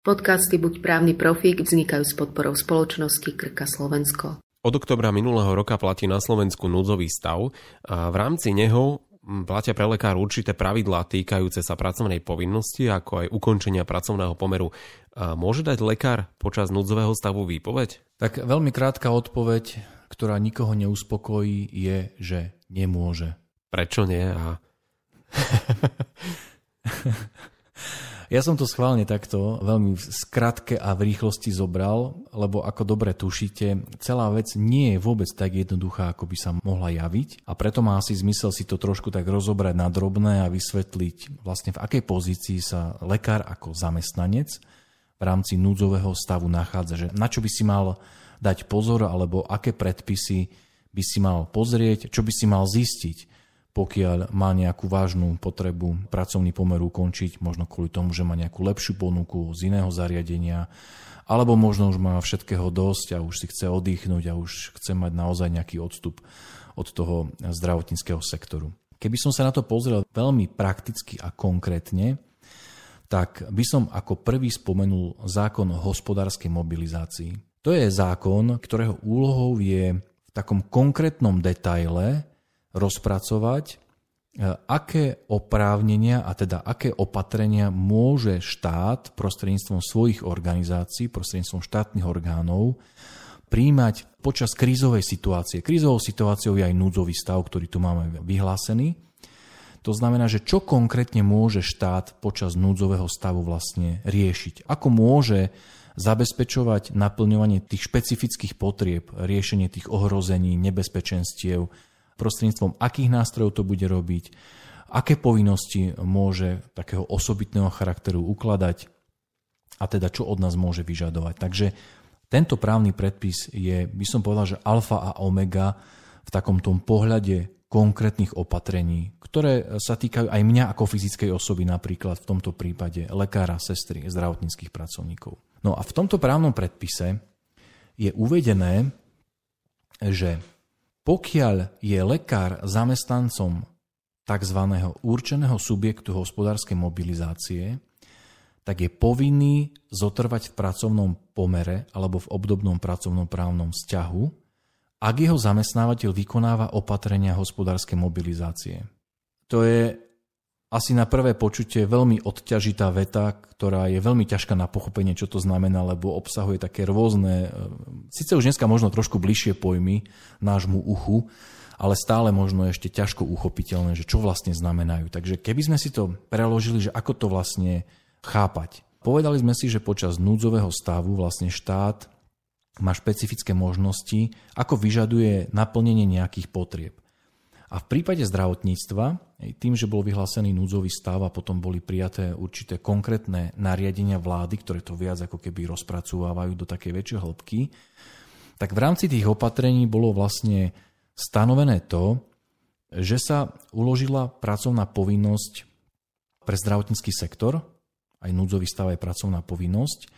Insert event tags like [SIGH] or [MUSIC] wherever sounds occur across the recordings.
Podcasty Buď právny profík vznikajú s podporou spoločnosti Krka Slovensko. Od oktobra minulého roka platí na Slovensku núdzový stav a v rámci neho platia pre lekár určité pravidlá týkajúce sa pracovnej povinnosti, ako aj ukončenia pracovného pomeru. A môže dať lekár počas núdzového stavu výpoveď? Tak veľmi krátka odpoveď, ktorá nikoho neuspokojí, je, že nemôže. Prečo nie? A... [LAUGHS] Ja som to schválne takto veľmi v skratke a v rýchlosti zobral, lebo ako dobre tušíte, celá vec nie je vôbec tak jednoduchá, ako by sa mohla javiť. A preto má asi zmysel si to trošku tak rozobrať na drobné a vysvetliť vlastne v akej pozícii sa lekár ako zamestnanec v rámci núdzového stavu nachádza, že na čo by si mal dať pozor alebo aké predpisy by si mal pozrieť, čo by si mal zistiť pokiaľ má nejakú vážnu potrebu pracovný pomer ukončiť, možno kvôli tomu, že má nejakú lepšiu ponuku z iného zariadenia, alebo možno už má všetkého dosť a už si chce oddychnúť a už chce mať naozaj nejaký odstup od toho zdravotníckého sektoru. Keby som sa na to pozrel veľmi prakticky a konkrétne, tak by som ako prvý spomenul zákon o hospodárskej mobilizácii. To je zákon, ktorého úlohou je v takom konkrétnom detaile rozpracovať, e, aké oprávnenia a teda aké opatrenia môže štát prostredníctvom svojich organizácií, prostredníctvom štátnych orgánov príjmať počas krízovej situácie. Krízovou situáciou je aj núdzový stav, ktorý tu máme vyhlásený. To znamená, že čo konkrétne môže štát počas núdzového stavu vlastne riešiť? Ako môže zabezpečovať naplňovanie tých špecifických potrieb, riešenie tých ohrození, nebezpečenstiev, prostredníctvom akých nástrojov to bude robiť, aké povinnosti môže takého osobitného charakteru ukladať a teda čo od nás môže vyžadovať. Takže tento právny predpis je, by som povedal, že alfa a omega v takom tom pohľade konkrétnych opatrení, ktoré sa týkajú aj mňa ako fyzickej osoby, napríklad v tomto prípade lekára, sestry, zdravotníckých pracovníkov. No a v tomto právnom predpise je uvedené, že pokiaľ je lekár zamestnancom tzv. určeného subjektu hospodárskej mobilizácie, tak je povinný zotrvať v pracovnom pomere alebo v obdobnom pracovnom právnom vzťahu, ak jeho zamestnávateľ vykonáva opatrenia hospodárskej mobilizácie. To je asi na prvé počutie veľmi odťažitá veta, ktorá je veľmi ťažká na pochopenie, čo to znamená, lebo obsahuje také rôzne, e, síce už dneska možno trošku bližšie pojmy nášmu uchu, ale stále možno ešte ťažko uchopiteľné, že čo vlastne znamenajú. Takže keby sme si to preložili, že ako to vlastne chápať. Povedali sme si, že počas núdzového stavu vlastne štát má špecifické možnosti, ako vyžaduje naplnenie nejakých potrieb. A v prípade zdravotníctva, tým, že bol vyhlásený núdzový stav a potom boli prijaté určité konkrétne nariadenia vlády, ktoré to viac ako keby rozpracovávajú do takej väčšej hĺbky, tak v rámci tých opatrení bolo vlastne stanovené to, že sa uložila pracovná povinnosť pre zdravotnícky sektor, aj núdzový stav je pracovná povinnosť,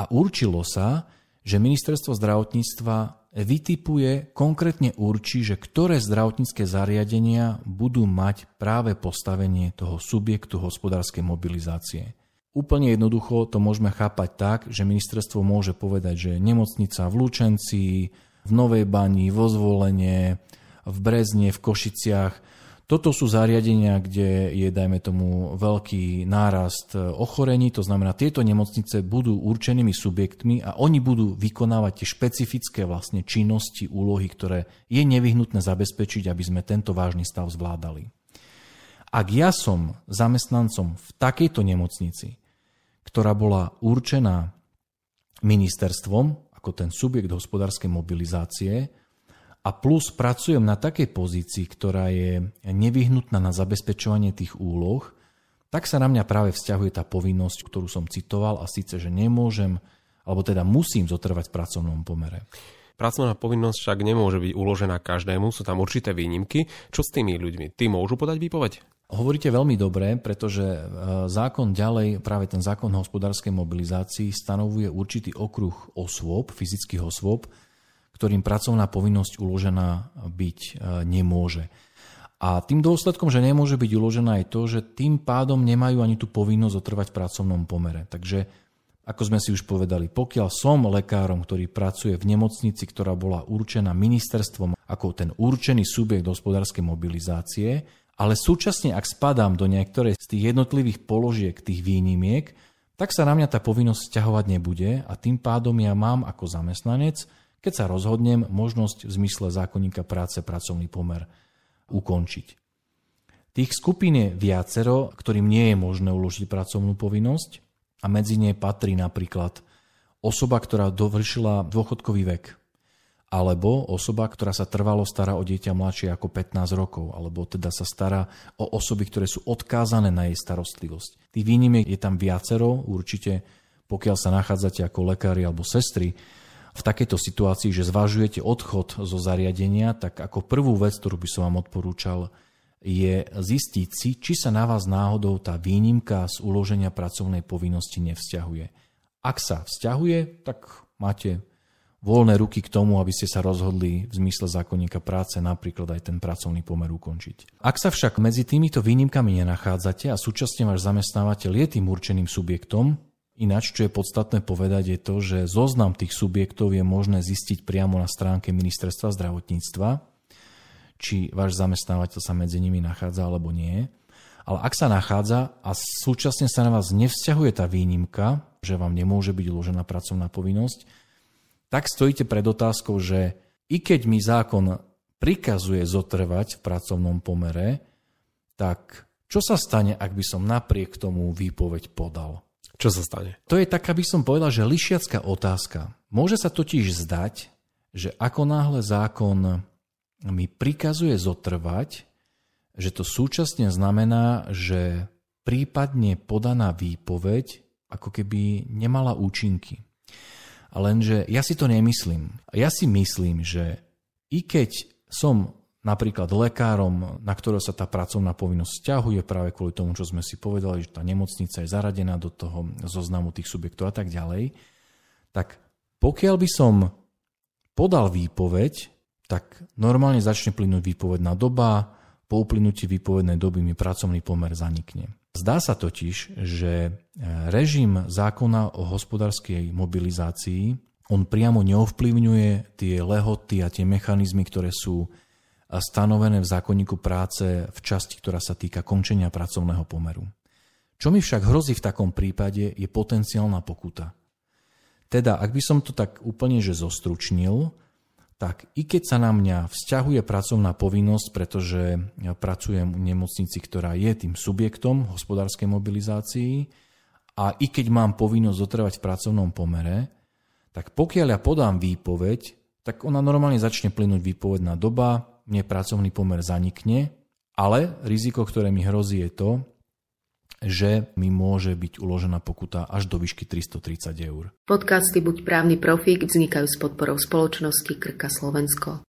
a určilo sa, že ministerstvo zdravotníctva vytipuje, konkrétne určí, že ktoré zdravotnícke zariadenia budú mať práve postavenie toho subjektu hospodárskej mobilizácie. Úplne jednoducho to môžeme chápať tak, že ministerstvo môže povedať, že nemocnica v Lučenci, v Novej Bani, vo Zvolenie, v Brezne, v Košiciach toto sú zariadenia, kde je, dajme tomu, veľký nárast e, ochorení, to znamená, tieto nemocnice budú určenými subjektmi a oni budú vykonávať tie špecifické vlastne činnosti, úlohy, ktoré je nevyhnutné zabezpečiť, aby sme tento vážny stav zvládali. Ak ja som zamestnancom v takejto nemocnici, ktorá bola určená ministerstvom, ako ten subjekt hospodárskej mobilizácie, a plus pracujem na takej pozícii, ktorá je nevyhnutná na zabezpečovanie tých úloh, tak sa na mňa práve vzťahuje tá povinnosť, ktorú som citoval a síce, že nemôžem, alebo teda musím zotrvať v pracovnom pomere. Pracovná povinnosť však nemôže byť uložená každému, sú tam určité výnimky. Čo s tými ľuďmi? Tí môžu podať výpoveď? Hovoríte veľmi dobre, pretože e, zákon ďalej, práve ten zákon hospodárskej mobilizácii stanovuje určitý okruh osôb, fyzických osôb, ktorým pracovná povinnosť uložená byť e, nemôže. A tým dôsledkom, že nemôže byť uložená je to, že tým pádom nemajú ani tú povinnosť otrvať v pracovnom pomere. Takže ako sme si už povedali, pokiaľ som lekárom, ktorý pracuje v nemocnici, ktorá bola určená ministerstvom ako ten určený subjekt hospodárskej mobilizácie, ale súčasne, ak spadám do niektorej z tých jednotlivých položiek tých výnimiek, tak sa na mňa tá povinnosť ťahovať nebude a tým pádom ja mám ako zamestnanec, keď sa rozhodnem, možnosť v zmysle zákonníka práce pracovný pomer ukončiť. Tých skupín je viacero, ktorým nie je možné uložiť pracovnú povinnosť a medzi ne patrí napríklad osoba, ktorá dovršila dôchodkový vek, alebo osoba, ktorá sa trvalo stará o dieťa mladšie ako 15 rokov, alebo teda sa stará o osoby, ktoré sú odkázané na jej starostlivosť. Tých výnimiek je tam viacero, určite pokiaľ sa nachádzate ako lekári alebo sestry v takejto situácii, že zvažujete odchod zo zariadenia, tak ako prvú vec, ktorú by som vám odporúčal, je zistiť si, či sa na vás náhodou tá výnimka z uloženia pracovnej povinnosti nevzťahuje. Ak sa vzťahuje, tak máte voľné ruky k tomu, aby ste sa rozhodli v zmysle zákonníka práce napríklad aj ten pracovný pomer ukončiť. Ak sa však medzi týmito výnimkami nenachádzate a súčasne váš zamestnávateľ je tým určeným subjektom, ináč čo je podstatné povedať je to, že zoznam tých subjektov je možné zistiť priamo na stránke Ministerstva zdravotníctva, či váš zamestnávateľ sa medzi nimi nachádza alebo nie. Ale ak sa nachádza a súčasne sa na vás nevzťahuje tá výnimka, že vám nemôže byť uložená pracovná povinnosť, tak stojíte pred otázkou, že i keď mi zákon prikazuje zotrvať v pracovnom pomere, tak čo sa stane, ak by som napriek tomu výpoveď podal? Čo sa stane? To je taká, by som povedal, že lišiacká otázka. Môže sa totiž zdať, že ako náhle zákon mi prikazuje zotrvať, že to súčasne znamená, že prípadne podaná výpoveď ako keby nemala účinky. Lenže ja si to nemyslím. Ja si myslím, že i keď som napríklad lekárom, na ktorého sa tá pracovná povinnosť stiahuje práve kvôli tomu, čo sme si povedali, že tá nemocnica je zaradená do toho zoznamu tých subjektov a tak ďalej, tak pokiaľ by som podal výpoveď, tak normálne začne plynúť výpovedná doba, po uplynutí výpovednej doby mi pracovný pomer zanikne. Zdá sa totiž, že e, režim zákona o hospodárskej mobilizácii on priamo neovplyvňuje tie lehoty a tie mechanizmy, ktoré sú stanovené v zákonníku práce v časti, ktorá sa týka končenia pracovného pomeru. Čo mi však hrozí v takom prípade, je potenciálna pokuta. Teda, ak by som to tak úplne že zostručnil, tak i keď sa na mňa vzťahuje pracovná povinnosť, pretože ja pracujem v nemocnici, ktorá je tým subjektom hospodárskej mobilizácii a i keď mám povinnosť zotrvať v pracovnom pomere, tak pokiaľ ja podám výpoveď, tak ona normálne začne plynúť výpovedná doba, mne pracovný pomer zanikne, ale riziko, ktoré mi hrozí je to, že mi môže byť uložená pokuta až do výšky 330 eur. Podcasty Buď právny profík vznikajú s podporou spoločnosti Krka Slovensko.